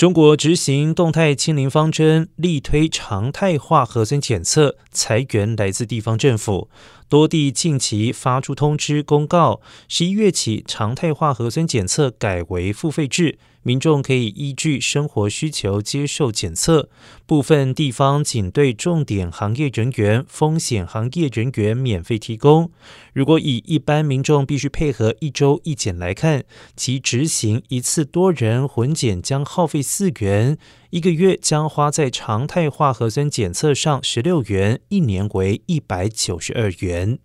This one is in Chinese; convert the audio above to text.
中国执行动态清零方针，力推常态化核酸检测，裁员来自地方政府。多地近期发出通知公告，十一月起常态化核酸检测改为付费制。民众可以依据生活需求接受检测，部分地方仅对重点行业人员、风险行业人员免费提供。如果以一般民众必须配合一周一检来看，其执行一次多人混检将耗费四元，一个月将花在常态化核酸检测上十六元，一年为一百九十二元。